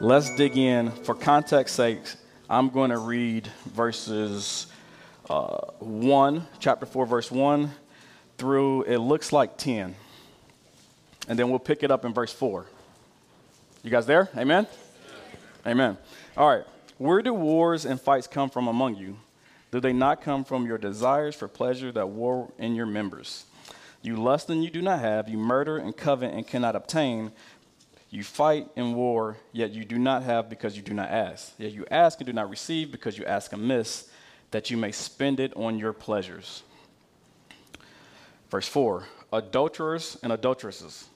let's dig in. For context sake, I'm going to read verses uh, 1, chapter 4, verse 1 through it looks like 10. And then we'll pick it up in verse 4. You guys there? Amen? Amen. All right. Where do wars and fights come from among you? Do they not come from your desires for pleasure that war in your members? You lust and you do not have, you murder and covet and cannot obtain. You fight in war, yet you do not have because you do not ask. Yet you ask and do not receive because you ask amiss, that you may spend it on your pleasures. Verse 4 Adulterers and adulteresses,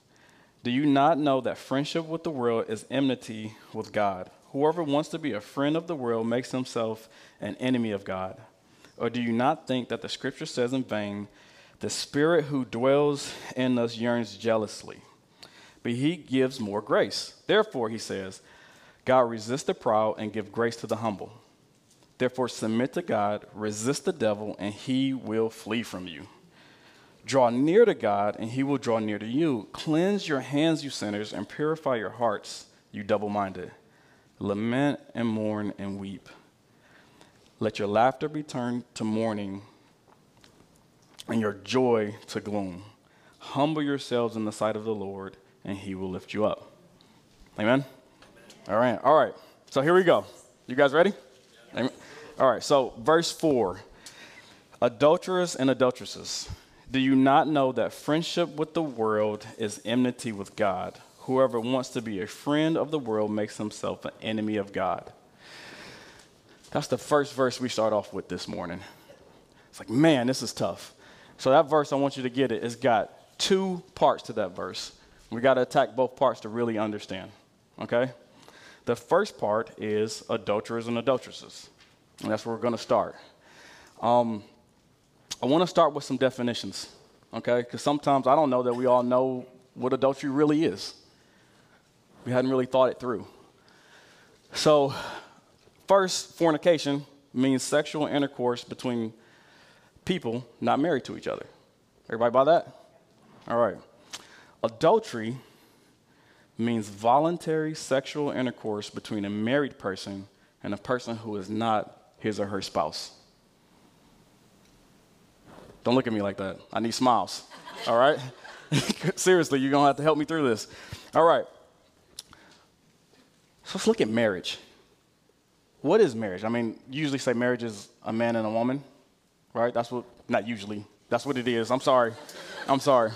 do you not know that friendship with the world is enmity with God? Whoever wants to be a friend of the world makes himself an enemy of God. Or do you not think that the scripture says in vain, the spirit who dwells in us yearns jealously, but he gives more grace. Therefore, he says, God resists the proud and give grace to the humble. Therefore, submit to God, resist the devil, and he will flee from you. Draw near to God, and he will draw near to you. Cleanse your hands, you sinners, and purify your hearts, you double minded. Lament and mourn and weep. Let your laughter be turned to mourning and your joy to gloom. Humble yourselves in the sight of the Lord, and he will lift you up. Amen? All right, all right. So here we go. You guys ready? Amen. All right, so verse 4 Adulterers and adulteresses, do you not know that friendship with the world is enmity with God? Whoever wants to be a friend of the world makes himself an enemy of God. That's the first verse we start off with this morning. It's like, man, this is tough. So, that verse, I want you to get it. It's got two parts to that verse. We got to attack both parts to really understand. Okay? The first part is adulterers and adulteresses. And that's where we're going to start. Um, I want to start with some definitions, okay? Because sometimes I don't know that we all know what adultery really is. We hadn't really thought it through. So, first, fornication means sexual intercourse between people not married to each other. Everybody buy that? All right. Adultery means voluntary sexual intercourse between a married person and a person who is not his or her spouse. Don't look at me like that. I need smiles. All right? Seriously, you're going to have to help me through this. All right. So let's look at marriage. What is marriage? I mean, usually say marriage is a man and a woman, right? That's what, not usually, that's what it is. I'm sorry. I'm sorry.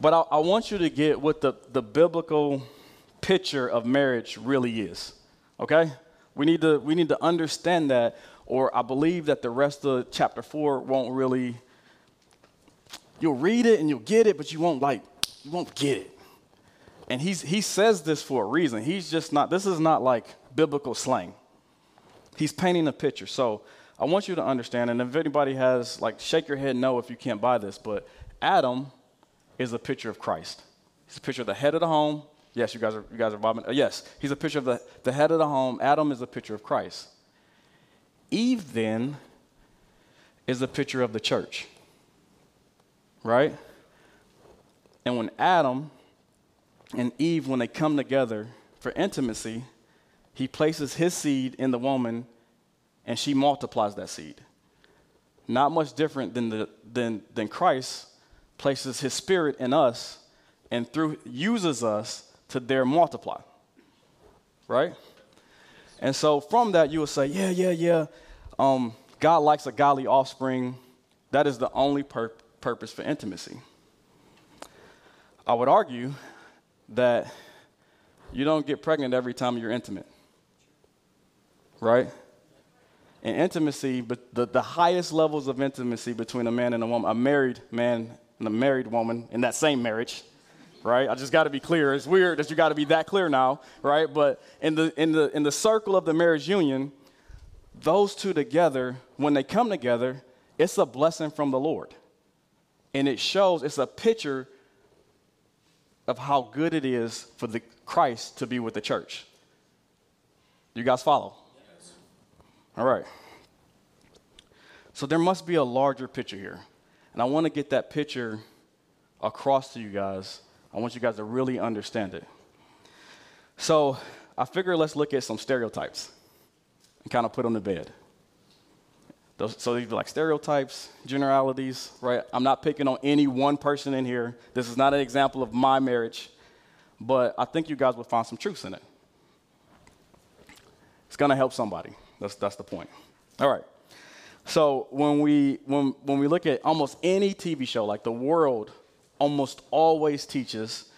But I, I, want you to get what the, the biblical picture of marriage really is, okay? We need, to, we need to understand that, or I believe that the rest of chapter four won't really, you'll read it and you'll get it, but you won't like, you won't get it. And he's, he says this for a reason. He's just not, this is not like biblical slang. He's painting a picture. So I want you to understand, and if anybody has, like, shake your head no if you can't buy this, but Adam is a picture of Christ. He's a picture of the head of the home. Yes, you guys are, you guys are bobbing. Uh, yes, he's a picture of the, the head of the home. Adam is a picture of Christ. Eve, then, is a picture of the church. Right? And when Adam and Eve, when they come together for intimacy, he places his seed in the woman and she multiplies that seed. Not much different than, the, than, than Christ places his spirit in us and through uses us to there multiply. Right? And so from that, you will say, yeah, yeah, yeah. Um, God likes a godly offspring. That is the only pur- purpose for intimacy. I would argue that you don't get pregnant every time you're intimate. Right? And intimacy, but the, the highest levels of intimacy between a man and a woman, a married man and a married woman in that same marriage, right? I just got to be clear. It's weird that you got to be that clear now, right? But in the in the in the circle of the marriage union, those two together, when they come together, it's a blessing from the Lord. And it shows, it's a picture of how good it is for the Christ to be with the church. You guys follow? Yes. All right. So there must be a larger picture here. And I want to get that picture across to you guys. I want you guys to really understand it. So, I figure let's look at some stereotypes and kind of put them to bed. Those, so these are like stereotypes, generalities, right? I'm not picking on any one person in here. This is not an example of my marriage, but I think you guys will find some truths in it. It's going to help somebody. That's, that's the point. All right. So when we, when, when we look at almost any TV show, like the world almost always teaches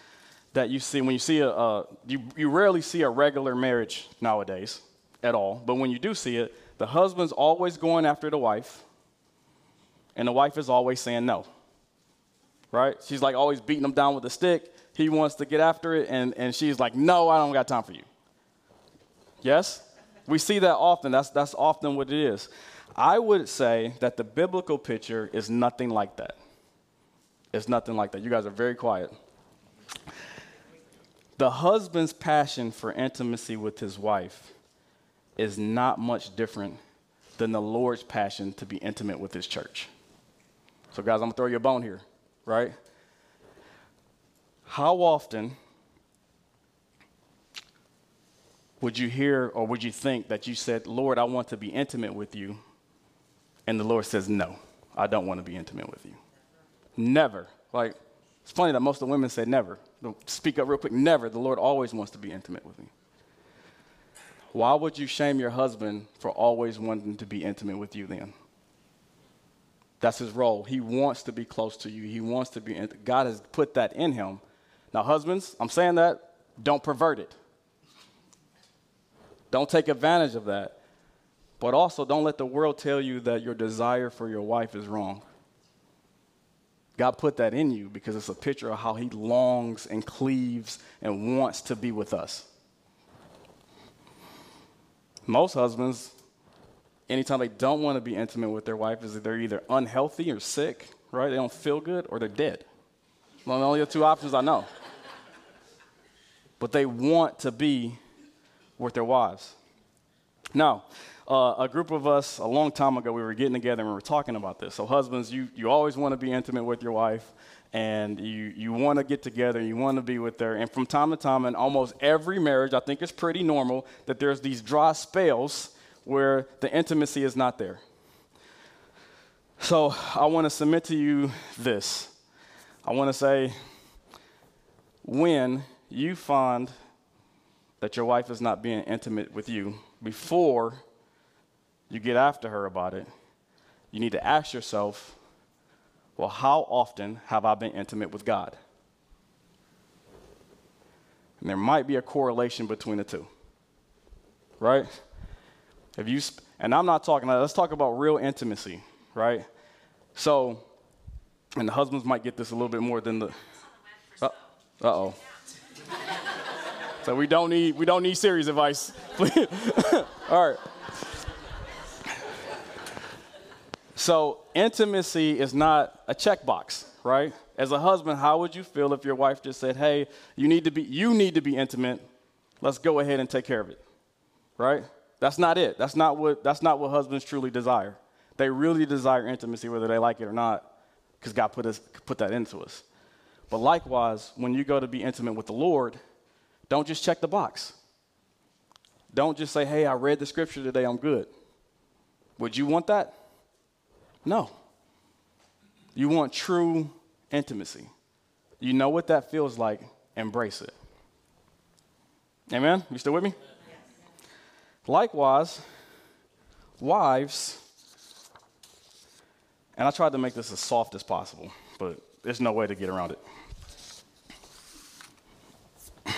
that you see, when you see a, you, you rarely see a regular marriage nowadays at all, but when you do see it, the husband's always going after the wife, and the wife is always saying no. Right? She's like always beating him down with a stick. He wants to get after it, and, and she's like, No, I don't got time for you. Yes? We see that often. That's, that's often what it is. I would say that the biblical picture is nothing like that. It's nothing like that. You guys are very quiet. The husband's passion for intimacy with his wife is not much different than the Lord's passion to be intimate with his church. So, guys, I'm gonna throw you a bone here, right? How often would you hear or would you think that you said, Lord, I want to be intimate with you? And the Lord says, No, I don't want to be intimate with you. Never. Like, it's funny that most of the women say never. Speak up real quick. Never. The Lord always wants to be intimate with me. Why would you shame your husband for always wanting to be intimate with you then? That's his role. He wants to be close to you. He wants to be, God has put that in him. Now, husbands, I'm saying that, don't pervert it. Don't take advantage of that. But also, don't let the world tell you that your desire for your wife is wrong. God put that in you because it's a picture of how He longs and cleaves and wants to be with us. Most husbands, anytime they don't want to be intimate with their wife, is they're either unhealthy or sick, right? They don't feel good or they're dead. Well, only the two options I know. But they want to be with their wives. Now, uh, a group of us a long time ago, we were getting together and we were talking about this. So, husbands, you, you always want to be intimate with your wife and you, you want to get together, and you want to be with her. And from time to time, in almost every marriage, I think it's pretty normal that there's these dry spells where the intimacy is not there. So, I want to submit to you this. I want to say, when you find that your wife is not being intimate with you before you get after her about it, you need to ask yourself, well, how often have I been intimate with God? And there might be a correlation between the two, right? If you, sp- and I'm not talking, let's talk about real intimacy, right? So, and the husbands might get this a little bit more than the, uh oh. so we don't need, we don't need serious advice. All right. So, intimacy is not a checkbox, right? As a husband, how would you feel if your wife just said, "Hey, you need to be you need to be intimate. Let's go ahead and take care of it." Right? That's not it. That's not what that's not what husbands truly desire. They really desire intimacy whether they like it or not because God put us put that into us. But likewise, when you go to be intimate with the Lord, don't just check the box. Don't just say, "Hey, I read the scripture today, I'm good." Would you want that? No. You want true intimacy. You know what that feels like, embrace it. Amen? You still with me? Yes. Likewise, wives, and I tried to make this as soft as possible, but there's no way to get around it.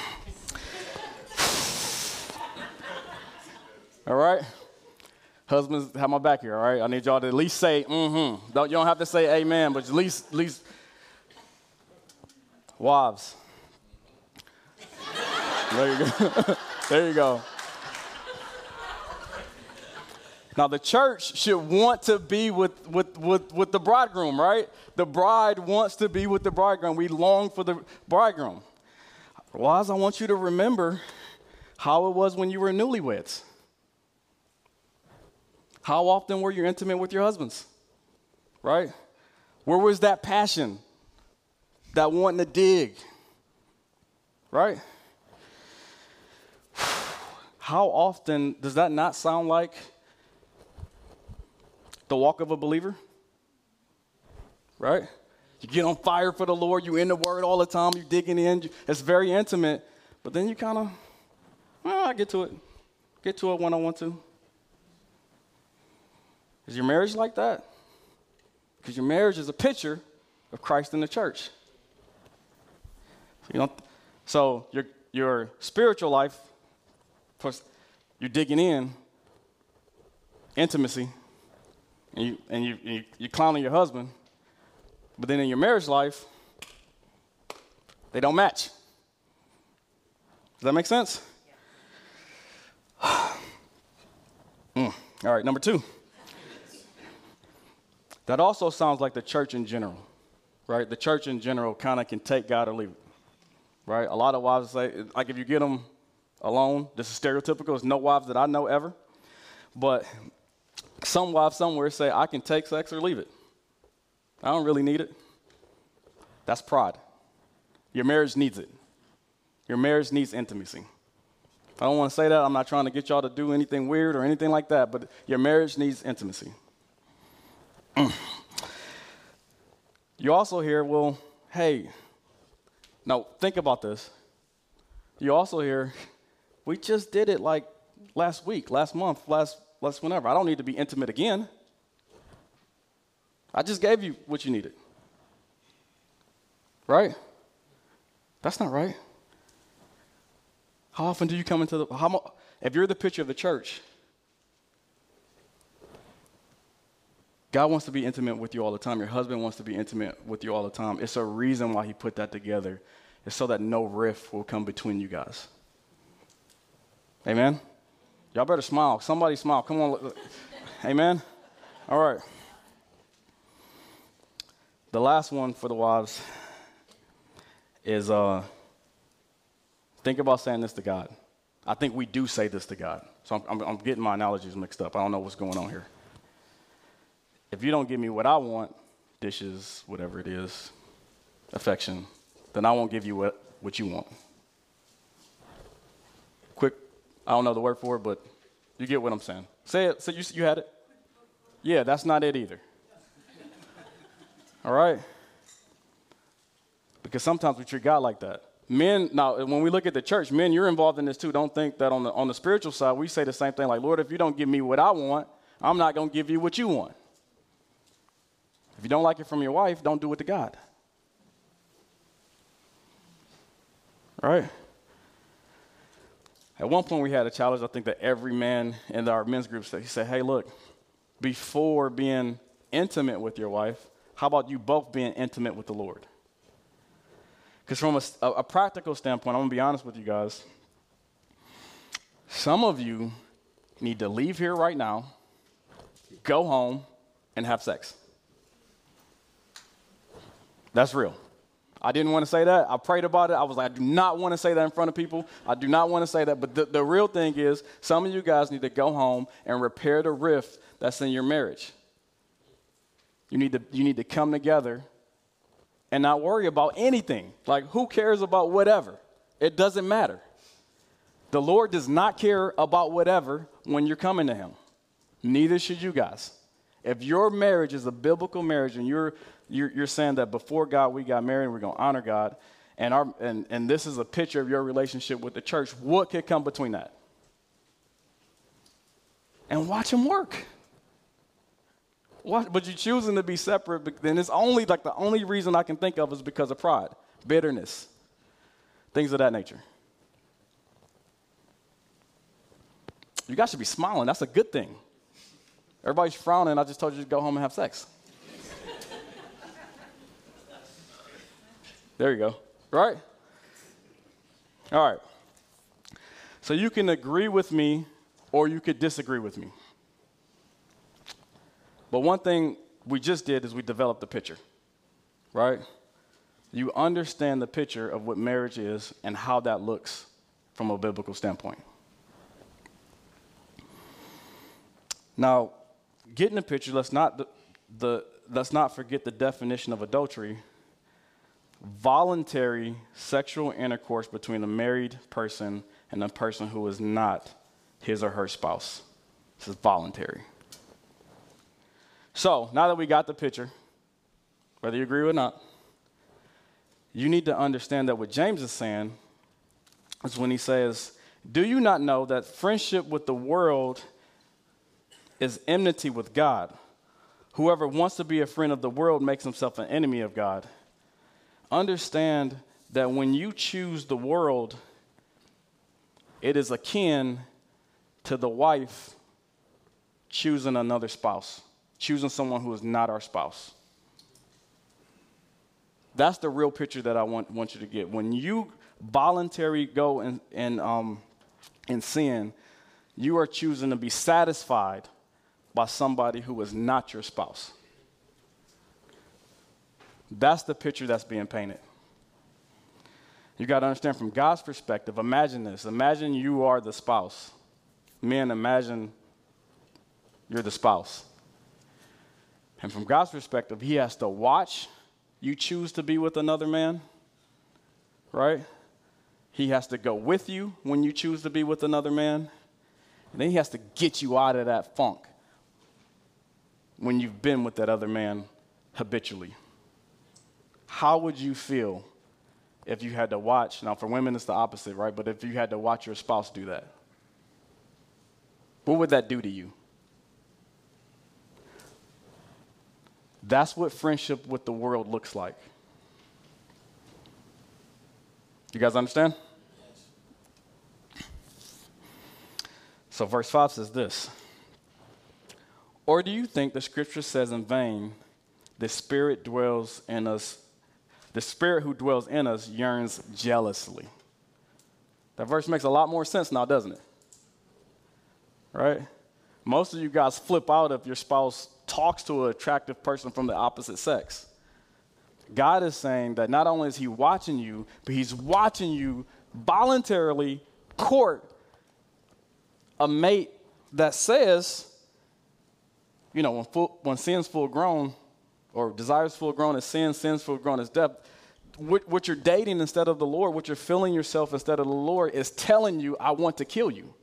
All right? Husbands, have my back here, all right? I need y'all to at least say, mm-hmm. Don't, you don't have to say amen, but at least, at least, wives. there you go. there you go. Now, the church should want to be with, with, with, with the bridegroom, right? The bride wants to be with the bridegroom. We long for the bridegroom. Wives, I want you to remember how it was when you were newlyweds. How often were you intimate with your husbands? Right? Where was that passion? That wanting to dig? Right? how often does that not sound like the walk of a believer? Right? You get on fire for the Lord, you in the Word all the time, you digging in. It's very intimate, but then you kind of, well, I get to it. Get to it when I want to. Is your marriage like that? Because your marriage is a picture of Christ in the church. You know, so your your spiritual life, plus you're digging in, intimacy, and you and you, you you're clowning your husband, but then in your marriage life, they don't match. Does that make sense? mm. All right, number two. That also sounds like the church in general, right? The church in general kind of can take God or leave it, right? A lot of wives say, like, if you get them alone, this is stereotypical. There's no wives that I know ever. But some wives somewhere say, I can take sex or leave it. I don't really need it. That's pride. Your marriage needs it. Your marriage needs intimacy. I don't want to say that. I'm not trying to get y'all to do anything weird or anything like that, but your marriage needs intimacy. you also hear, well, hey, now think about this. You also hear, we just did it like last week, last month, last, last whenever. I don't need to be intimate again. I just gave you what you needed. Right? That's not right. How often do you come into the, how, if you're the picture of the church, God wants to be intimate with you all the time. Your husband wants to be intimate with you all the time. It's a reason why he put that together. It's so that no rift will come between you guys. Amen? Y'all better smile. Somebody smile. Come on. Amen? All right. The last one for the wives is uh, think about saying this to God. I think we do say this to God. So I'm, I'm, I'm getting my analogies mixed up. I don't know what's going on here if you don't give me what I want, dishes, whatever it is, affection, then I won't give you what, what you want. Quick, I don't know the word for it, but you get what I'm saying. Say it. So you, you had it? Yeah, that's not it either. All right? Because sometimes we treat God like that. Men, now, when we look at the church, men, you're involved in this too. Don't think that on the, on the spiritual side, we say the same thing like, Lord, if you don't give me what I want, I'm not going to give you what you want. If you don't like it from your wife, don't do it to God. Right? At one point, we had a challenge. I think that every man in our men's group said, he said, hey, look, before being intimate with your wife, how about you both being intimate with the Lord? Because from a, a, practical standpoint, I'm going to be honest with you guys. Some of you need to leave here right now, go home, and have sex. That's real. I didn't want to say that. I prayed about it. I was like, I do not want to say that in front of people. I do not want to say that. But the, the real thing is, some of you guys need to go home and repair the rift that's in your marriage. You need to, you need to come together and not worry about anything. Like, who cares about whatever? It doesn't matter. The Lord does not care about whatever when you're coming to Him. Neither should you guys. If your marriage is a biblical marriage and you're you're, you're saying that before God we got married, we're going to honor God, and, our, and, and this is a picture of your relationship with the church, what could come between that? And watch him work. What, but you're choosing to be separate, then it's only like the only reason I can think of is because of pride, bitterness, things of that nature. You guys should be smiling. That's a good thing. Everybody's frowning. I just told you to go home and have sex. There you go. Right? All right. So you can agree with me or you could disagree with me. But one thing we just did is we developed the picture, right? You understand the picture of what marriage is and how that looks from a biblical standpoint. Now, getting the picture, let's not, the, the, let's not forget the definition of adultery voluntary sexual intercourse between a married person and a person who is not his or her spouse. This is voluntary. So now that we got the picture, whether you agree or not, you need to understand that what James is saying is when he says, Do you not know that friendship with the world is enmity with God? Whoever wants to be a friend of the world makes himself an enemy of God. Understand that when you choose the world, it is akin to the wife choosing another spouse, choosing someone who is not our spouse. That's the real picture that I want, want you to get. When you voluntarily go and, and, um, and sin, you are choosing to be satisfied by somebody who is not your spouse. That's the picture that's being painted. You got to understand from God's perspective, imagine this. Imagine you are the spouse. Men, imagine you're the spouse. And from God's perspective, He has to watch you choose to be with another man, right? He has to go with you when you choose to be with another man. And then He has to get you out of that funk when you've been with that other man habitually. How would you feel if you had to watch? Now, for women, it's the opposite, right? But if you had to watch your spouse do that, what would that do to you? That's what friendship with the world looks like. You guys understand? So, verse 5 says this Or do you think the scripture says in vain, the Spirit dwells in us, the Spirit who dwells in us yearns jealously? That verse makes a lot more sense now, doesn't it? Right? Most of you guys flip out if your spouse talks to an attractive person from the opposite sex. God is saying that not only is He watching you, but He's watching you voluntarily court a mate that says, you know, when, full, when sin's full grown, or desires full grown as sin, sin's full grown as death, what, what you're dating instead of the Lord, what you're filling yourself instead of the Lord, is telling you, I want to kill you.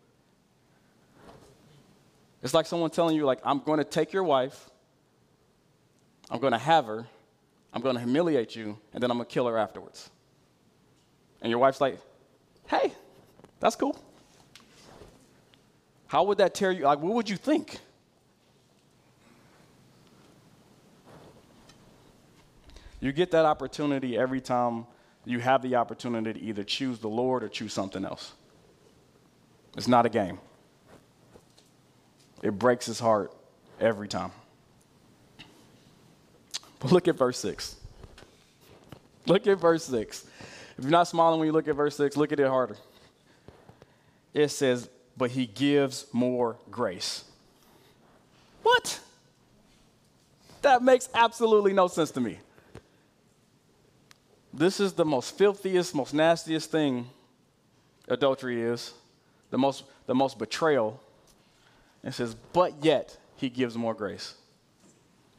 It's like someone telling you, like, I'm going to take your wife, I'm going to have her, I'm going to humiliate you, and then I'm going to kill her afterwards. And your wife's like, hey, that's cool. How would that tear you? Like, what would you think? You get that opportunity every time you have the opportunity to either choose the Lord or choose something else. It's not a game. It breaks his heart every time. But look at verse 6. Look at verse 6. If you're not smiling when you look at verse 6, look at it harder. It says, But he gives more grace. What? That makes absolutely no sense to me. This is the most filthiest, most nastiest thing adultery is, the most, the most betrayal it says, but yet he gives more grace.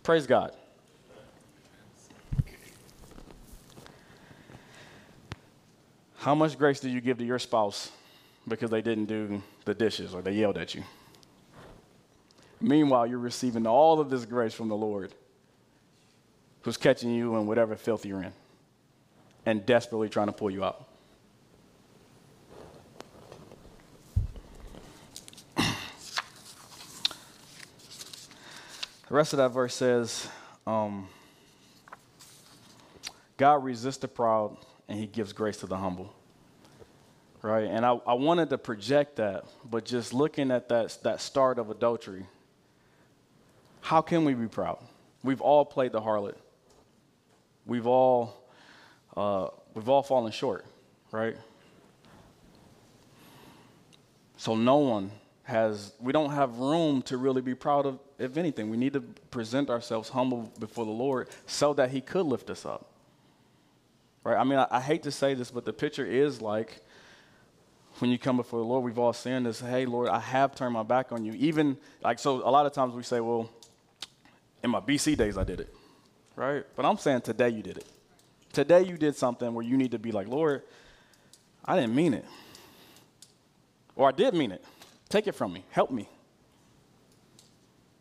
Praise God. How much grace do you give to your spouse because they didn't do the dishes or they yelled at you? Meanwhile, you're receiving all of this grace from the Lord who's catching you in whatever filth you're in and desperately trying to pull you out. The rest of that verse says, um, God resists the proud and he gives grace to the humble. Right? And I, I wanted to project that, but just looking at that, that start of adultery, how can we be proud? We've all played the harlot. We've all, uh, we've all fallen short, right? So no one has, we don't have room to really be proud of, if anything. We need to present ourselves humble before the Lord so that He could lift us up. Right? I mean, I, I hate to say this, but the picture is like when you come before the Lord, we've all sinned this, hey, Lord, I have turned my back on you. Even, like, so a lot of times we say, well, in my BC days, I did it. Right? But I'm saying today you did it. Today you did something where you need to be like, Lord, I didn't mean it. Or I did mean it. Take it from me. Help me.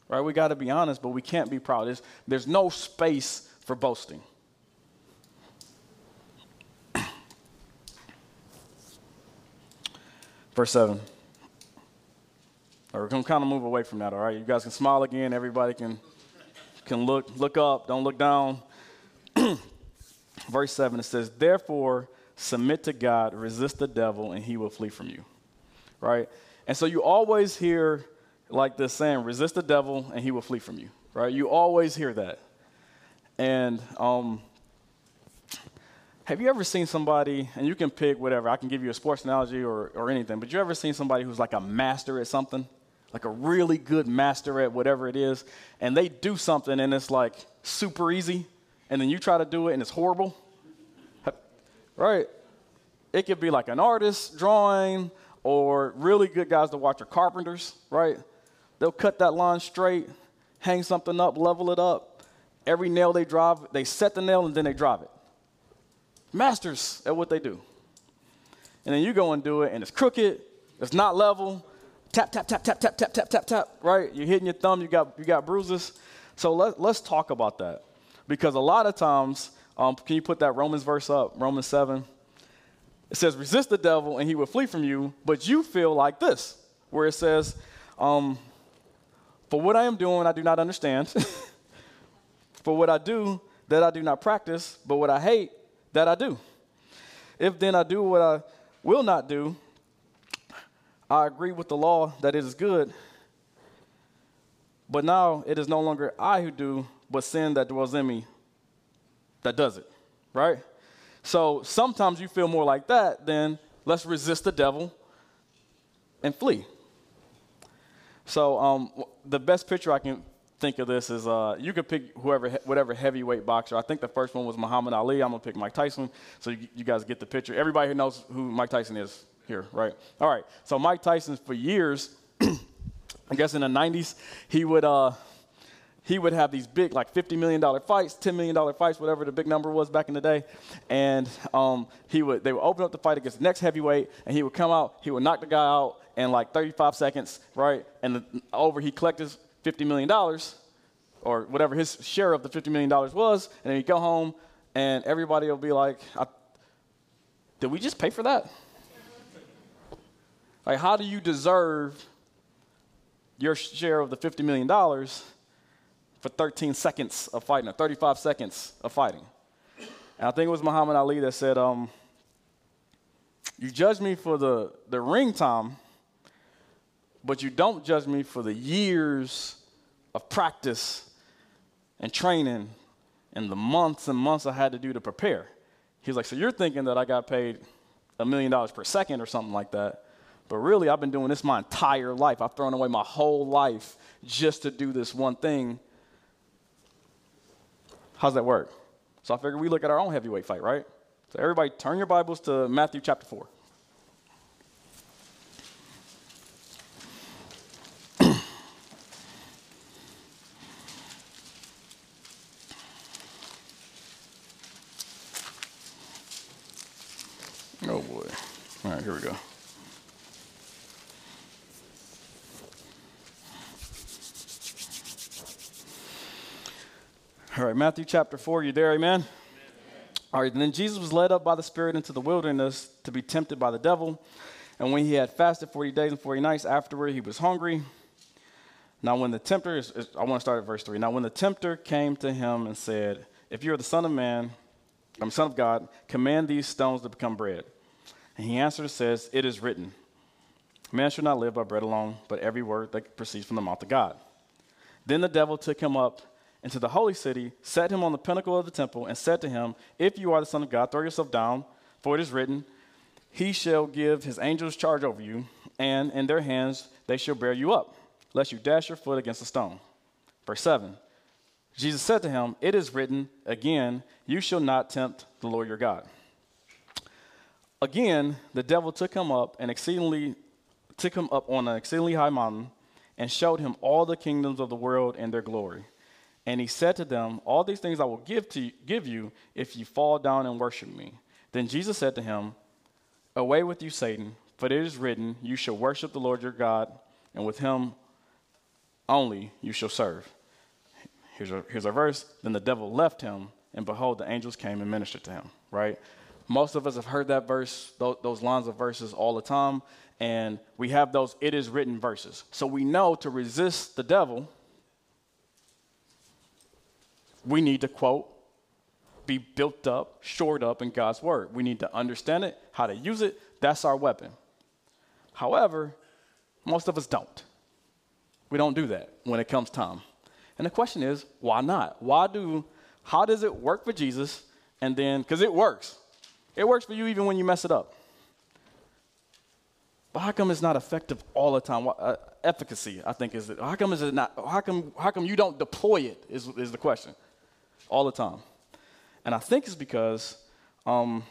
Right? We got to be honest, but we can't be proud. There's, there's no space for boasting. Verse 7. we're going to kind of move away from that, all right? You guys can smile again. Everybody can, can look, look up. Don't look down. Verse 7, it says, Therefore, submit to God, resist the devil, and he will flee from you. Right? And so you always hear like this saying, resist the devil, and he will flee from you. Right? You always hear that. And um, have you ever seen somebody, and you can pick whatever, I can give you a sports analogy or, or anything, but you ever seen somebody who's like a master at something? Like a really good master at whatever it is, and they do something and it's like super easy, and then you try to do it and it's horrible? Right? It could be like an artist drawing, or really good guys to watch are carpenters, right? They'll cut that line straight, hang something up, level it up. Every nail they drive, they set the nail and then they drive it. Masters at what they do. And then you go and do it, and it's crooked, it's not level. Tap, tap, tap, tap, tap, tap, tap, tap, tap, right? You're hitting your thumb, you got, you got bruises. So let, let's talk about that. Because a lot of times, um, can you put that Romans verse up? Romans 7. It says, resist the devil and he will flee from you, but you feel like this, where it says, um, for what I am doing, I do not understand. for what I do, that I do not practice, but what I hate, that I do. If then I do what I will not do, I agree with the law that it is good. But now it is no longer I who do, but sin that dwells in me that does it, right? So sometimes you feel more like that than let's resist the devil and flee. So um, the best picture I can think of this is uh, you could pick whoever, whatever heavyweight boxer. I think the first one was Muhammad Ali. I'm gonna pick Mike Tyson. So you, you guys get the picture. Everybody who knows who Mike Tyson is here, right? All right. So Mike Tyson for years, I guess in the 90s, he would. Uh, he would have these big, like $50 million fights, $10 million fights, whatever the big number was back in the day. And um, he would, they would open up the fight against the next heavyweight, and he would come out, he would knock the guy out in like 35 seconds, right? And the, over, he collected $50 million, or whatever his share of the $50 million was, and then he'd go home, and everybody will be like, did we just pay for that? Like, how do you deserve your share of the $50 million? For 13 seconds of fighting, or 35 seconds of fighting. And I think it was Muhammad Ali that said, um, You judge me for the, the ring time, but you don't judge me for the years of practice and training and the months and months I had to do to prepare. He was like, So you're thinking that I got paid a million dollars per second or something like that. But really, I've been doing this my entire life. I've thrown away my whole life just to do this one thing How's that work? So I figure we look at our own heavyweight fight, right? So everybody turn your Bibles to Matthew chapter 4. oh boy. All right, here we go. All right, Matthew chapter 4, you there, amen? amen? All right, and then Jesus was led up by the Spirit into the wilderness to be tempted by the devil. And when he had fasted 40 days and 40 nights, afterward he was hungry. Now, when the tempter, is, is, I want to start at verse 3. Now, when the tempter came to him and said, If you are the Son of Man, I'm Son of God, command these stones to become bread. And he answered and says, It is written, Man shall not live by bread alone, but every word that proceeds from the mouth of God. Then the devil took him up into the holy city, set him on the pinnacle of the temple, and said to him, If you are the Son of God, throw yourself down, for it is written, He shall give his angels charge over you, and in their hands they shall bear you up, lest you dash your foot against a stone. Verse 7 Jesus said to him, It is written, again, you shall not tempt the Lord your God. Again, the devil took him up and exceedingly took him up on an exceedingly high mountain and showed him all the kingdoms of the world and their glory. And he said to them, All these things I will give, to you, give you if you fall down and worship me. Then Jesus said to him, Away with you, Satan, For it is written, You shall worship the Lord your God, and with him only you shall serve. Here's our, here's our verse. Then the devil left him, and behold, the angels came and ministered to him, right? Most of us have heard that verse, those lines of verses all the time, and we have those it is written verses. So we know to resist the devil, we need to quote, be built up, shored up in God's word. We need to understand it, how to use it. That's our weapon. However, most of us don't. We don't do that when it comes time. And the question is, why not? Why do, how does it work for Jesus? And then, because it works. It works for you even when you mess it up. But how come it's not effective all the time? Uh, efficacy, I think, is it. How come is it not? How come? How come you don't deploy it? Is is the question, all the time. And I think it's because um,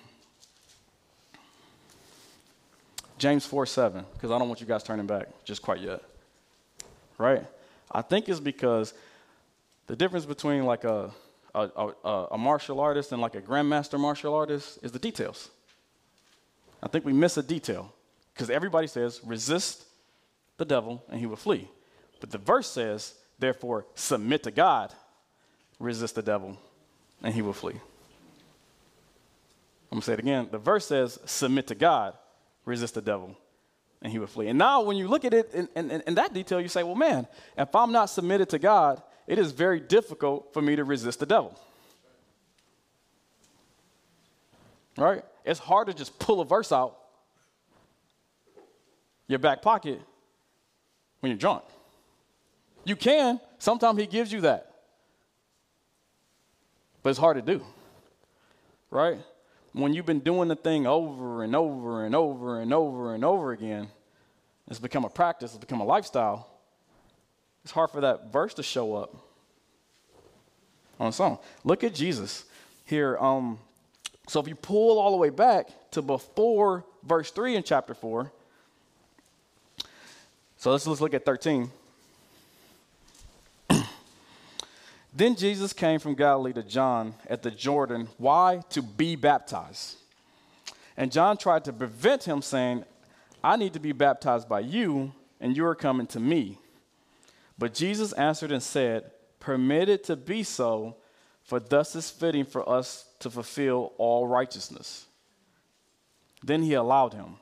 James 4 7, because I don't want you guys turning back just quite yet. Right? I think it's because the difference between like a, a, a, a martial artist and like a grandmaster martial artist is the details. I think we miss a detail because everybody says, resist the devil and he will flee. But the verse says, therefore, submit to God, resist the devil, and he will flee. I'm going to say it again. The verse says, submit to God, resist the devil, and he will flee. And now, when you look at it in, in, in, that detail, you say, well, man, if I'm not submitted to God, it is very difficult for me to resist the devil. Right? It's hard to just pull a verse out your back pocket when you're drunk. You can. Sometimes he gives you that. But it's hard to do. Right? When you've been doing the thing over and over and over and over and over again, it's become a practice, it's become a lifestyle it's hard for that verse to show up on its own. Look at Jesus here. Um, so if you pull all the way back to before verse 3 in chapter 4, so let's, let's look at 13. Then Jesus came from Galilee to John at the Jordan. Why? To be baptized. And John tried to prevent him, saying, I need to be baptized by you, and you are coming to me. But Jesus answered and said, Permit it to be so, for thus is fitting for us to fulfill all righteousness. Then he allowed him.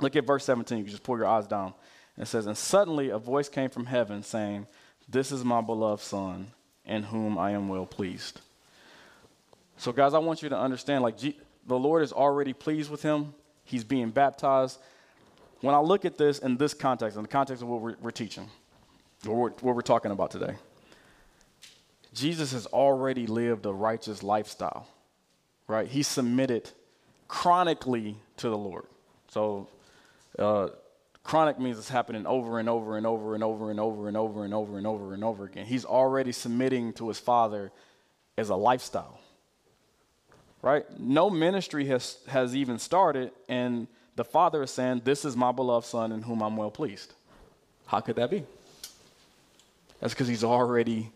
Look at verse 17. You can just pull your eyes down. It says, And suddenly a voice came from heaven saying, This is my beloved Son, in whom I am well pleased. So, guys, I want you to understand like, G- the Lord is already pleased with him. He's being baptized when I look at this in this context, in the context of what we're, we're teaching, or what we're talking about today, Jesus has already lived a righteous lifestyle, right? He submitted chronically to the Lord. So, uh, chronic means it's happening over and over and over and over and over and over and over and over and over again. He's already submitting to his Father as a lifestyle, right? No ministry has, has even started, and the Father is saying, This is my beloved Son in whom I'm well pleased. How could that be? That's because he's already,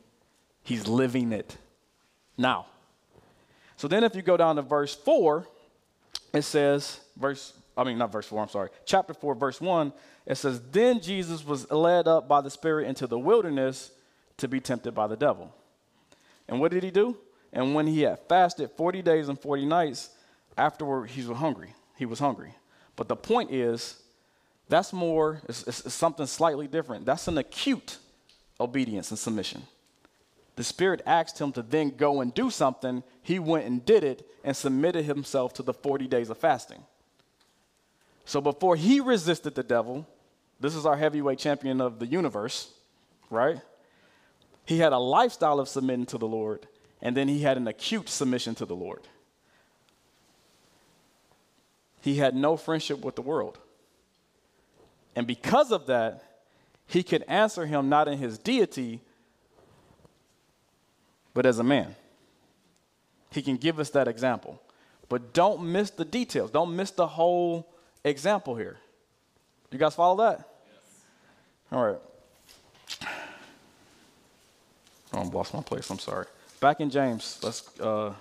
he's living it now. So then if you go down to verse 4, it says, verse, I mean, not verse 4, I'm sorry, chapter 4, verse 1, it says, Then Jesus was led up by the Spirit into the wilderness to be tempted by the devil. And what did he do? And when he had fasted 40 days and 40 nights, afterward he was hungry. He was hungry. But the point is, that's more, it's, it's, something slightly different. That's an acute obedience and submission. The Spirit asked him to then go and do something. He went and did it and submitted himself to the 40 days of fasting. So before he resisted the devil, this is our heavyweight champion of the universe, right? He had a lifestyle of submitting to the Lord, and then he had an acute submission to the Lord he had no friendship with the world. And because of that, he could answer him not in his deity, but as a man. He can give us that example. But don't miss the details. Don't miss the whole example here. You guys follow that? Yes. All right. Oh, I lost my place. I'm sorry. Back in James, let's uh,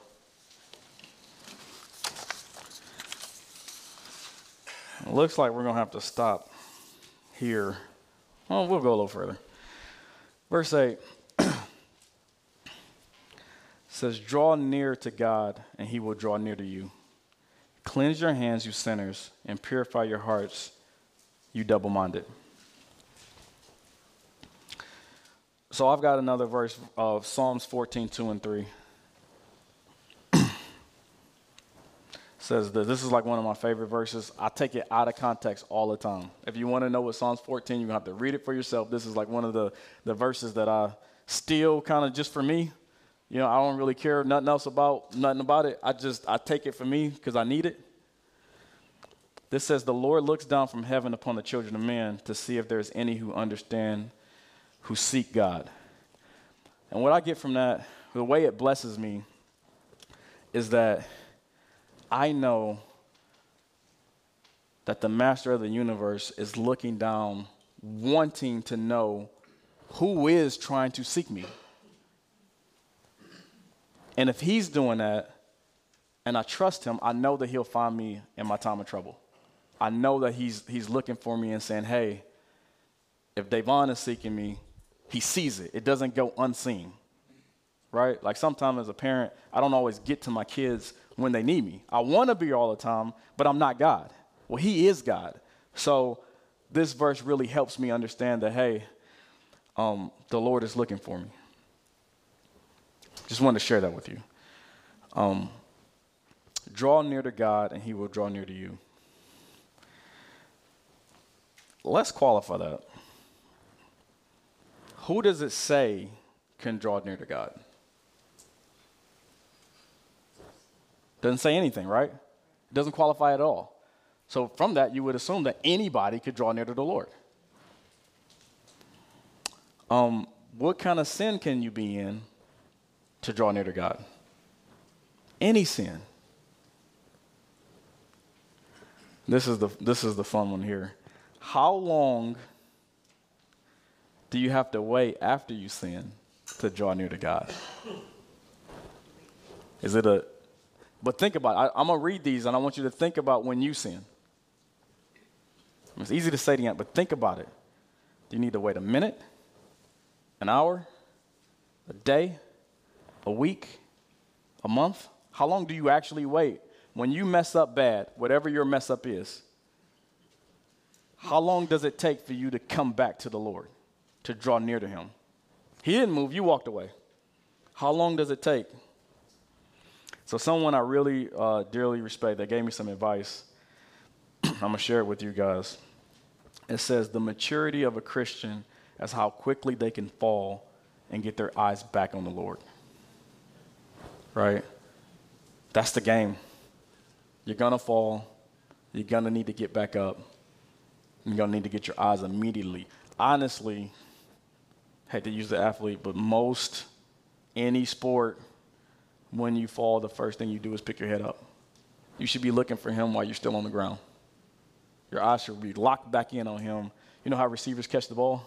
looks like we're going to have to stop here. Well, we'll go a little further. Verse 8 says, Draw near to God, and he will draw near to you. Cleanse your hands, you sinners, and purify your hearts, you double minded. So I've got another verse of Psalms 14, 2 and 3. says that this is like one of my favorite verses. I take it out of context all the time. If you want to know what Psalms 14, you have to read it for yourself. This is like one of the, the verses that I steal kind of just for me. You know, I don't really care nothing else about nothing about it. I just I take it for me because I need it. This says the Lord looks down from heaven upon the children of men to see if there's any who understand, who seek God. And what I get from that, the way it blesses me, is that I know that the master of the universe is looking down, wanting to know who is trying to seek me. And if he's doing that, and I trust him, I know that he'll find me in my time of trouble. I know that he's, he's looking for me and saying, hey, if Davaughn is seeking me, he sees it. It doesn't go unseen, right? Like sometimes as a parent, I don't always get to my kids when they need me. I want to be all the time, but I'm not God. Well, He is God. So this verse really helps me understand that, hey, um, the Lord is looking for me. Just wanted to share that with you. Um, draw near to God, and He will draw near to you. Let's qualify that. Who does it say can draw near to God? Doesn't say anything, right? It doesn't qualify at all. So from that, you would assume that anybody could draw near to the Lord. Um, what kind of sin can you be in to draw near to God? Any sin. This is the this is the fun one here. How long do you have to wait after you sin to draw near to God? Is it a but think about it. I, am going to read these and I want you to think about when you sin. It's easy to say to you, but think about it. Do you need to wait a minute, an hour, a day, a week, a month? How long do you actually wait when you mess up bad, whatever your mess up is? How long does it take for you to come back to the Lord, to draw near to Him? He didn't move, you walked away. How long does it take so, someone I really uh, dearly respect, they gave me some advice. I'm to share it with you guys. It says, The maturity of a Christian is how quickly they can fall and get their eyes back on the Lord. Right? That's the game. You're going to fall. You're going to need to get back up. You're going to need to get your eyes immediately. Honestly, hate to use the athlete, but most any sport when you fall, the first thing you do is pick your head up. You should be looking for him while you're still on the ground. Your eyes should be locked back in on him. You know how receivers catch the ball?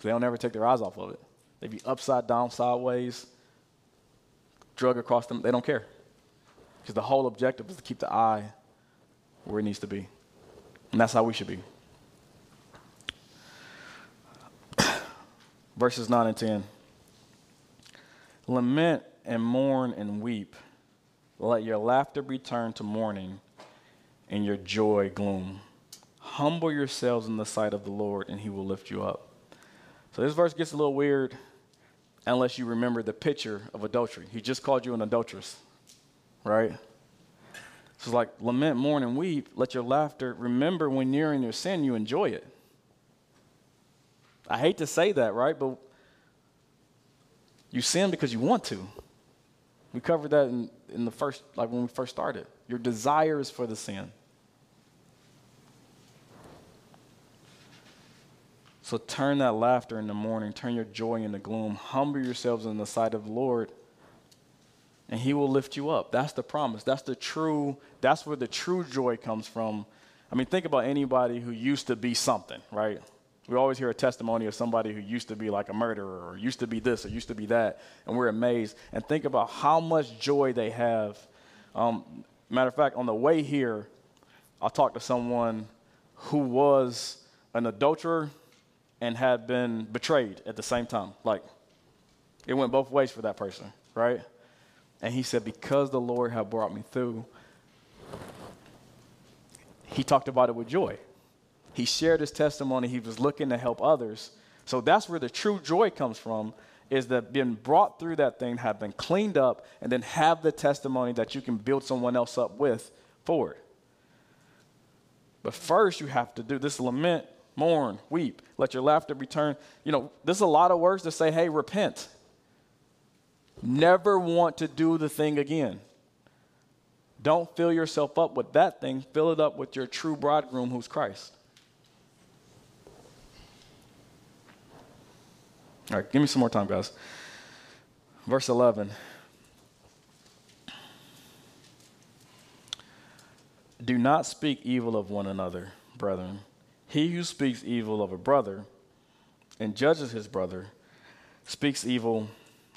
They don't ever take their eyes off of it. They be upside down, sideways, drug across them. They don't care. Because the whole objective is to keep the eye where it needs to be. And that's how we should be. Verses 9 and 10. Lament and mourn and weep. Let your laughter be turned to mourning and your joy gloom. Humble yourselves in the sight of the Lord, and he will lift you up. So this verse gets a little weird unless you remember the picture of adultery. He just called you an adulteress, right? So it's like lament, mourn, and weep. Let your laughter, remember when you're in your sin, you enjoy it. I hate to say that, right? But you sin because you want to. We covered that in, in the first, like when we first started. Your desire is for the sin. So turn that laughter in the morning, turn your joy into gloom, humble yourselves in the sight of the Lord, and He will lift you up. That's the promise. That's the true, that's where the true joy comes from. I mean, think about anybody who used to be something, right? We always hear a testimony of somebody who used to be like a murderer or used to be this or used to be that, and we're amazed. And think about how much joy they have. Um, matter of fact, on the way here, I talked to someone who was an adulterer and had been betrayed at the same time. Like, it went both ways for that person, right? And he said, Because the Lord had brought me through, he talked about it with joy. He shared his testimony. He was looking to help others. So that's where the true joy comes from is that being brought through that thing, have been cleaned up, and then have the testimony that you can build someone else up with forward. But first, you have to do this lament, mourn, weep, let your laughter return. You know, there's a lot of words to say, hey, repent. Never want to do the thing again. Don't fill yourself up with that thing, fill it up with your true bridegroom who's Christ. All right, give me some more time, guys. Verse 11. Do not speak evil of one another, brethren. He who speaks evil of a brother and judges his brother speaks evil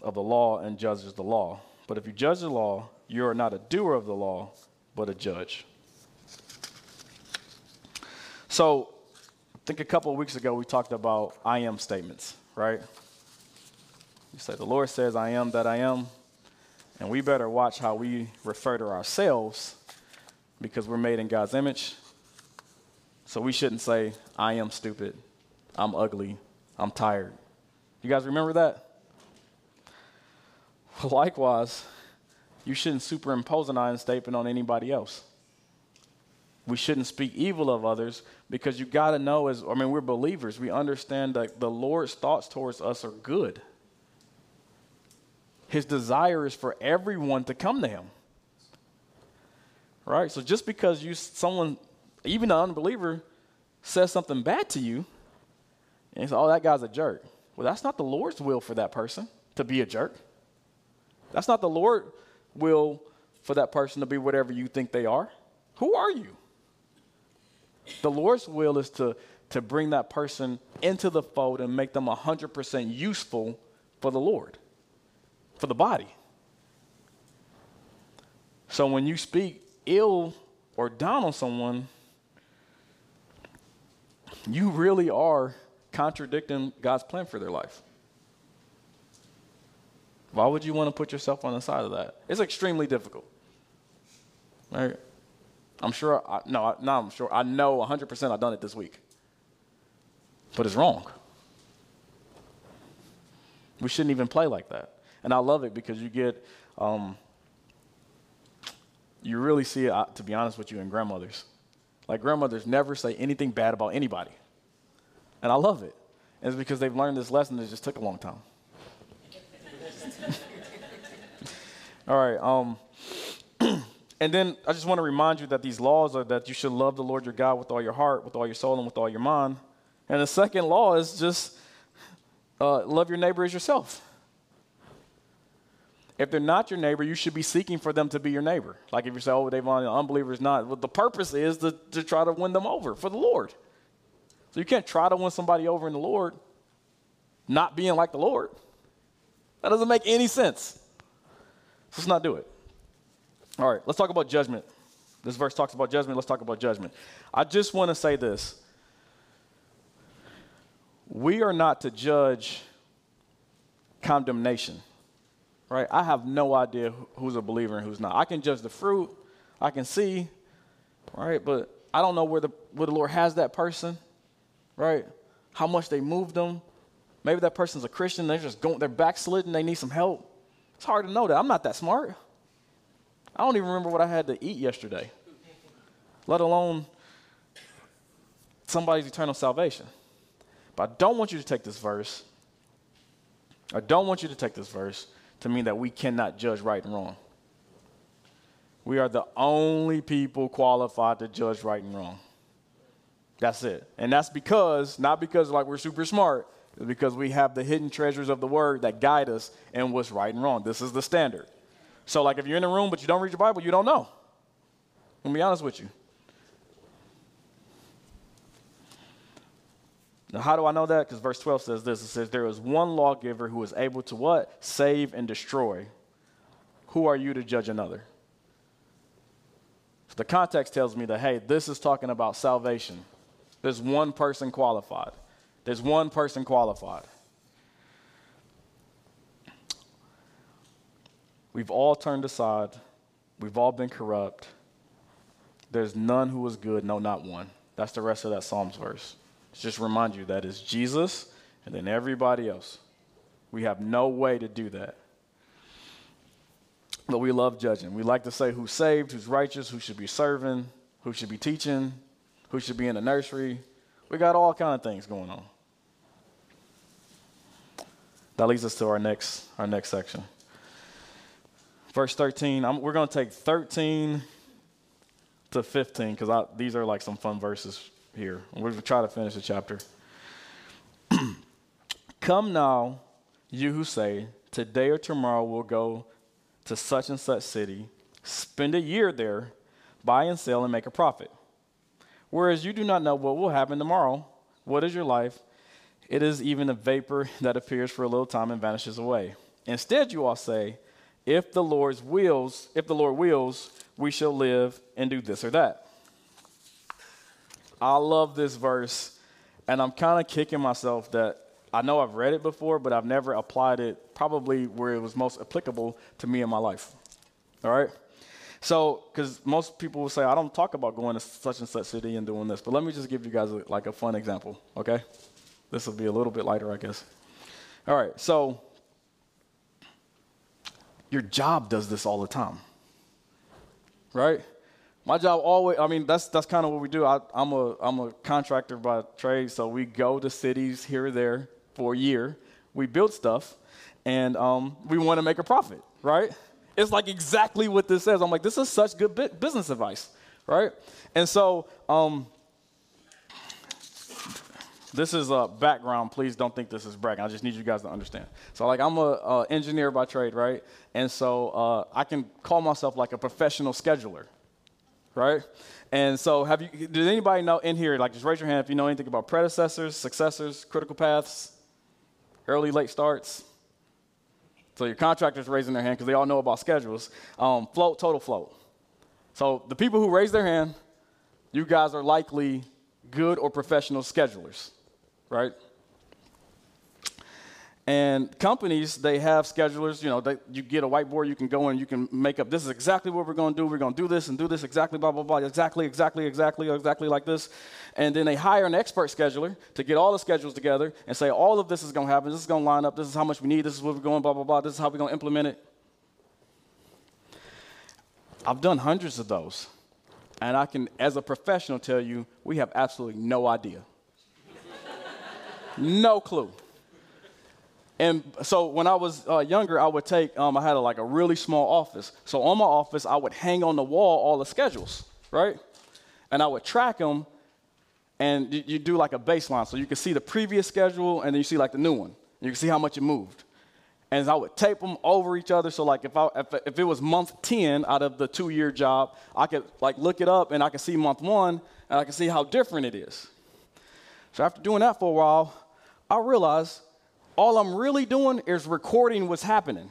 of the law and judges the law. But if you judge the law, you are not a doer of the law, but a judge. So, I think a couple of weeks ago we talked about I am statements, right? You say, The Lord says, I am that I am. And we better watch how we refer to ourselves because we're made in God's image. So we shouldn't say, I am stupid, I'm ugly, I'm tired. You guys remember that? Likewise, you shouldn't superimpose an I am statement on anybody else. We shouldn't speak evil of others because you got to know, as I mean, we're believers. We understand that the Lord's thoughts towards us are good. His desire is for everyone to come to Him. Right? So just because you someone, even an unbeliever, says something bad to you, and you say, "Oh, that guy's a jerk." Well, that's not the Lord's will for that person to be a jerk. That's not the Lord will for that person to be whatever you think they are. Who are you? The Lord's will is to, to bring that person into the fold and make them 100% useful for the Lord for the body. So when you speak ill or down on someone, you really are contradicting God's plan for their life. Why would you want to put yourself on the side of that? It's extremely difficult. Right? I'm sure, I, no, I, no, I'm sure, I know 100% I've done it this week. But it's wrong. We shouldn't even play like that. And I love it because you get, um, you really see it, to be honest with you, in grandmothers. Like grandmothers never say anything bad about anybody. And I love it. And it's because they've learned this lesson that just took a long time. All right. Um, and then I just want to remind you that these laws are that you should love the Lord your God with all your heart, with all your soul, and with all your mind. And the second law is just uh, love your neighbor as yourself. If they're not your neighbor, you should be seeking for them to be your neighbor. Like if you say, oh, they've an unbeliever is not. Well, the purpose is to, to try to win them over for the Lord. So you can't try to win somebody over in the Lord not being like the Lord. That doesn't make any sense. So let's not do it. All right, let's talk about judgment. This verse talks about judgment. Let's talk about judgment. I just want to say this. We are not to judge condemnation right? I have no idea who's a believer and who's not. I can judge the fruit, I can see, right? But I don't know where the where the Lord has that person, right? How much they moved them. Maybe that person's a Christian, they're just going, they're backslidden, they need some help. It's hard to know that. I'm not that smart. I don't even remember what I had to eat yesterday, let alone somebody's eternal salvation. But I don't want you to take this verse. I don't want you to take this verse to mean that we cannot judge right and wrong. We are the only people qualified to judge right and wrong. That's it. And that's because, not because like we're super smart, because we have the hidden treasures of the word that guide us in what's right and wrong. This is the standard. So, like, if you're in a room but you don't read your Bible, you don't know. I'm be honest with you. Now, how do I know that? Because verse 12 says this it says, There is one lawgiver who is able to what? Save and destroy. Who are you to judge another? So the context tells me that, hey, this is talking about salvation. There's one person qualified. There's one person qualified. We've all turned aside. We've all been corrupt. There's none who is good, no, not one. That's the rest of that Psalms verse. Just remind you that it's Jesus and then everybody else. We have no way to do that. But we love judging. We like to say who's saved, who's righteous, who should be serving, who should be teaching, who should be in the nursery. We got all kind of things going on. That leads us to our next our next section. Verse 13. I'm, we're going to take 13 to 15 because these are like some fun verses here. We're going to try to finish the chapter. Come now, you who say, Today or tomorrow we'll go to such and such city, spend a year there, buy and sell, and make a profit. Whereas you do not know what will happen tomorrow. What is your life? It is even a vapor that appears for a little time and vanishes away. Instead, you all say, if the Lord's wills, if the Lord wills, we shall live and do this or that. I love this verse, and I'm kind of kicking myself that I know I've read it before, but I've never applied it probably where it was most applicable to me in my life. All right? So, because most people will say, I don't talk about going to such and such city and doing this, but let me just give you guys a, like a fun example, okay? This will be a little bit lighter, I guess. All right, so your job does this all the time, right? My job always, I mean, that's, that's kind of what we do. I, am a, I'm a contractor by trade, so we go to cities here or there for a year. We build stuff, and um, we want to make a profit, right? It's like exactly what this says. I'm like, this is such good business advice, right? And so, um, this is a background. Please don't think this is bragging. I just need you guys to understand. So, like, I'm a, engineer by trade, right? And so, uh, I can call myself like a professional scheduler, right? And so, have you? Did anybody know in here? Like, just raise your hand if you know anything about predecessors, successors, critical paths, early, late starts. So your contractors raising their hand because they all know about schedules. Um, float, total float. So the people who raise their hand, you guys are likely good or professional schedulers, right? And companies, they have schedulers. You know, they, you get a whiteboard, you can go in, you can make up. This is exactly what we're going to do. We're going to do this and do this exactly, blah blah blah, exactly, exactly, exactly, exactly like this. And then they hire an expert scheduler to get all the schedules together and say, all of this is going to happen. This is going to line up. This is how much we need. This is what we're going, blah blah blah. This is how we're going to implement it. I've done hundreds of those, and I can, as a professional, tell you we have absolutely no idea, no clue. And so when I was uh, younger, I would take, um, I had a, like a really small office. So on my office, I would hang on the wall all the schedules, right? And I would track them, and you, you do like a baseline. So you can see the previous schedule, and then you see like the new one. You can see how much it moved. And I would tape them over each other. So like if, I, if, if it was month 10 out of the two-year job, I could like look it up, and I could see month one, and I could see how different it is. So after doing that for a while, I realized all I'm really doing is recording what's happening.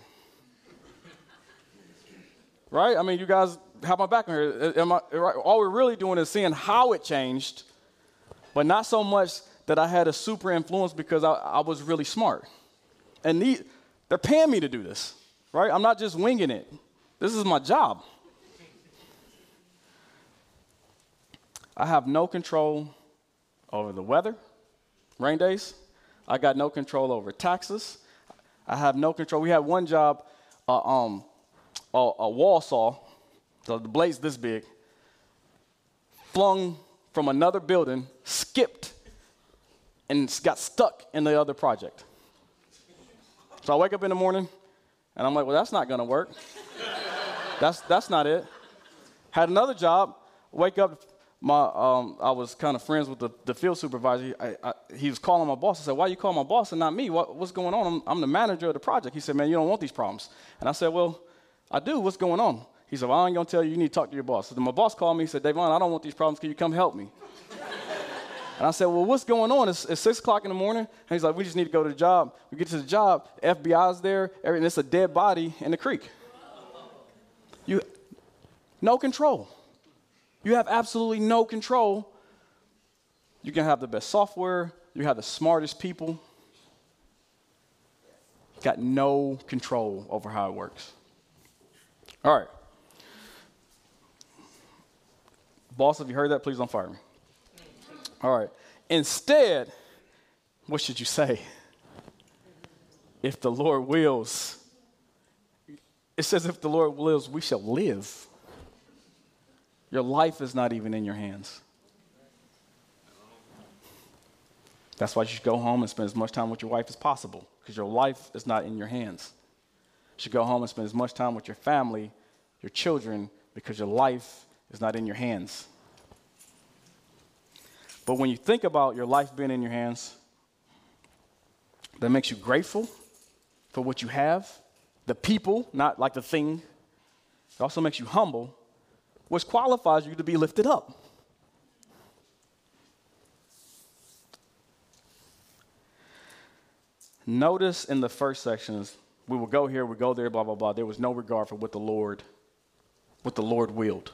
right? I mean, you guys have my back here. Am I, right? All we're really doing is seeing how it changed, but not so much that I had a super influence because I, I was really smart. And the, they're paying me to do this, right? I'm not just winging it. This is my job. I have no control over the weather, rain days, I got no control over taxes. I have no control. We had one job, uh, um, a, a wall saw, so the blade's this big, flung from another building, skipped, and got stuck in the other project. So I wake up in the morning, and I'm like, well, that's not to work. that's, that's not it. Had another job, wake up my, um, I was kind of friends with the, the field supervisor. I, I, he was calling my boss. I said, why you call my boss and not me? What, what's going on? I'm, I'm, the manager of the project. He said, man, you don't want these problems. And I said, well, I do. What's going on? He said, well, I ain't going to tell you. You need to talk to your boss. So my boss called me. He said, Davaughn, I don't want these problems. Can you come help me? and I said, well, what's going on? It's, it's 6 o'clock in the morning. And he's like, we just need to go to the job. We get to the job. FBI's there. And it's a dead body in the creek. You, no control. You have absolutely no control. You can have the best software, you have the smartest people. Got no control over how it works. All right. Boss, if you heard that, please don't fire me. All right. Instead, what should you say? If the Lord wills, it says, if the Lord wills, we shall live. Your life is not even in your hands. That's why you should go home and spend as much time with your wife as possible, because your life is not in your hands. You should go home and spend as much time with your family, your children, because your life is not in your hands. But when you think about your life being in your hands, that makes you grateful for what you have, the people, not like the thing. It also makes you humble, which qualifies you to be lifted up. Notice in the first sections, we will go here, we go there, blah, blah, blah. There was no regard for what the Lord, what the Lord willed.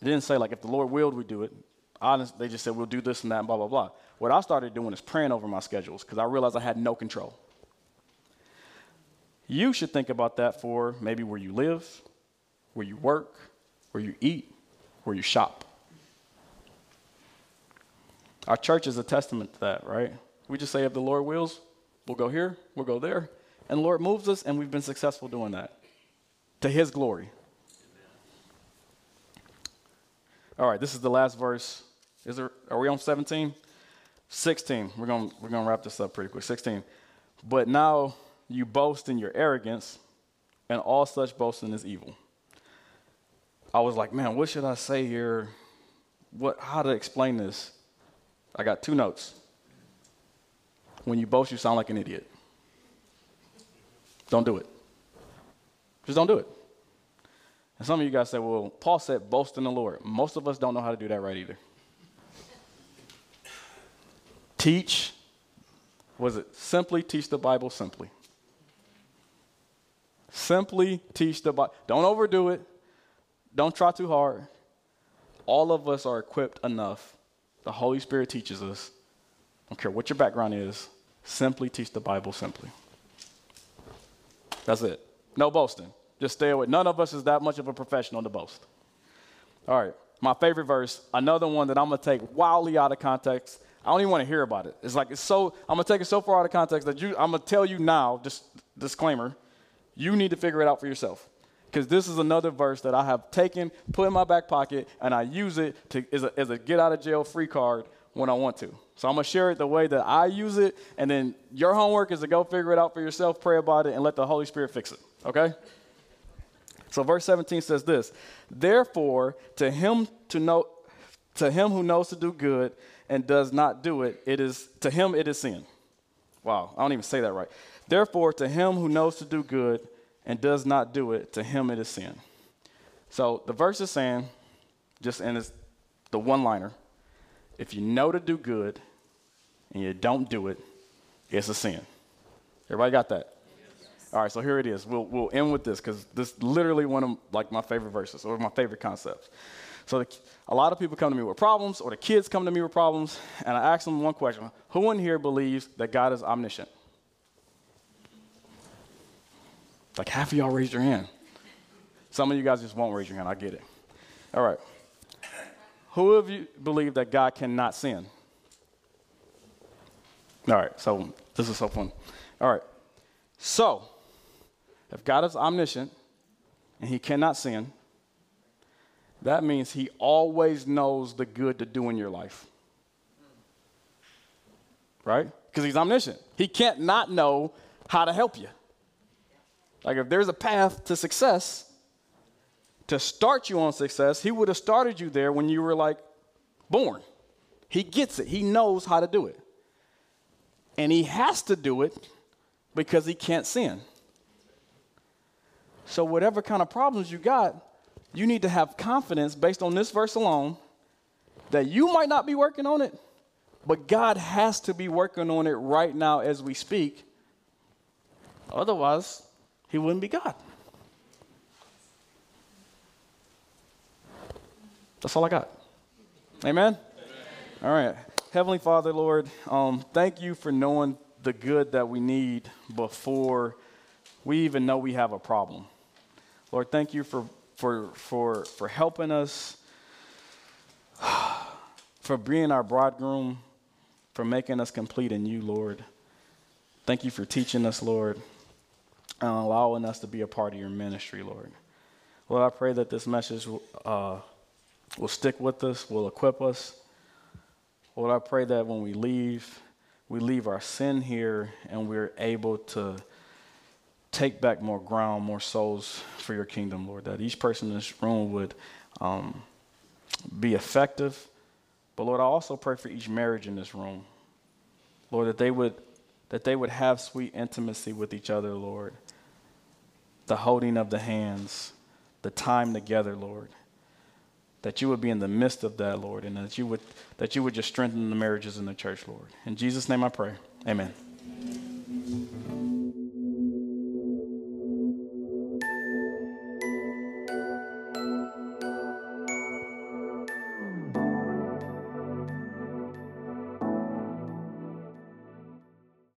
It didn't say like if the Lord willed, we do it. Honest, they just said we'll do this and that, and blah, blah, blah. What I started doing is praying over my schedules because I realized I had no control. You should think about that for maybe where you live, where you work, where you eat, where you shop. Our church is a testament to that, right? We just say, if the Lord wills, we'll go here, we'll go there. And the Lord moves us, and we've been successful doing that to His glory. All right, this is the last verse. Is there, are we on 17? 16. We're going we're gonna wrap this up pretty quick. 16. But now you boast in your arrogance, and all such boasting is evil. I was like, man, what should I say here? What, how to explain this? I got two notes. When you boast, you sound like an idiot. Don't do it. Just don't do it. And some of you guys say, well, Paul said, boast in the Lord. Most of us don't know how to do that right either. teach, was it simply teach the Bible simply? Simply teach the Bible. Don't overdo it. Don't try too hard. All of us are equipped enough. The Holy Spirit teaches us don't care what your background is, simply teach the Bible simply. That's it. No boasting. Just stay away. None of us is that much of a professional to boast. All right, my favorite verse, another one that I'm going to take wildly out of context. I don't even want to hear about it. It's like it's so I'm to take it so far out of context that you I'm to tell you now, just disclaimer, you need to figure it out for yourself. Because this is another verse that I have taken, put in my back pocket, and I use it to, as, a, as a get out of jail free card when I want to. So I'm going to share it the way that I use it, and then your homework is to go figure it out for yourself, pray about it, and let the Holy Spirit fix it. Okay? So verse 17 says this: Therefore, to him to know to him who knows to do good and does not do it, it is to him it is sin. Wow, I don't even say that right. Therefore, to him who knows to do good and does not do it, to him it is sin. So the verse is saying, just in this, the one liner, if you know to do good and you don't do it, it's a sin. Everybody got that? Yes. All right, so here it is. We'll, we'll end with this because this is literally one of like my favorite verses or my favorite concepts. So the, a lot of people come to me with problems, or the kids come to me with problems, and I ask them one question: Who in here believes that God is omniscient? Like half of y'all raised your hand. Some of you guys just won't raise your hand. I get it. All right. Who of you believe that God cannot sin? All right, so this is so fun. All right, so if God is omniscient and he cannot sin, that means he always knows the good to do in your life. Right? Because he's omniscient. He can't not know how to help you. Like if there's a path to success, to start you on success, he would have started you there when you were like born. He gets it, he knows how to do it. And he has to do it because he can't sin. So, whatever kind of problems you got, you need to have confidence based on this verse alone that you might not be working on it, but God has to be working on it right now as we speak. Otherwise, he wouldn't be God. That's all I got. Amen? Amen. All right. Heavenly Father, Lord, um, thank you for knowing the good that we need before we even know we have a problem. Lord, thank you for, for, for, for helping us, for being our bridegroom, for making us complete in you, Lord. Thank you for teaching us, Lord, and allowing us to be a part of your ministry, Lord. Lord, I pray that this message uh, will stick with us, will equip us. Lord, I pray that when we leave, we leave our sin here and we're able to take back more ground, more souls for your kingdom, Lord. That each person in this room would um, be effective. But Lord, I also pray for each marriage in this room. Lord, that they would that they would have sweet intimacy with each other, Lord. The holding of the hands, the time together, Lord. That you would be in the midst of that, Lord, and that you would that you would just strengthen the marriages in the church, Lord. In Jesus' name I pray. Amen.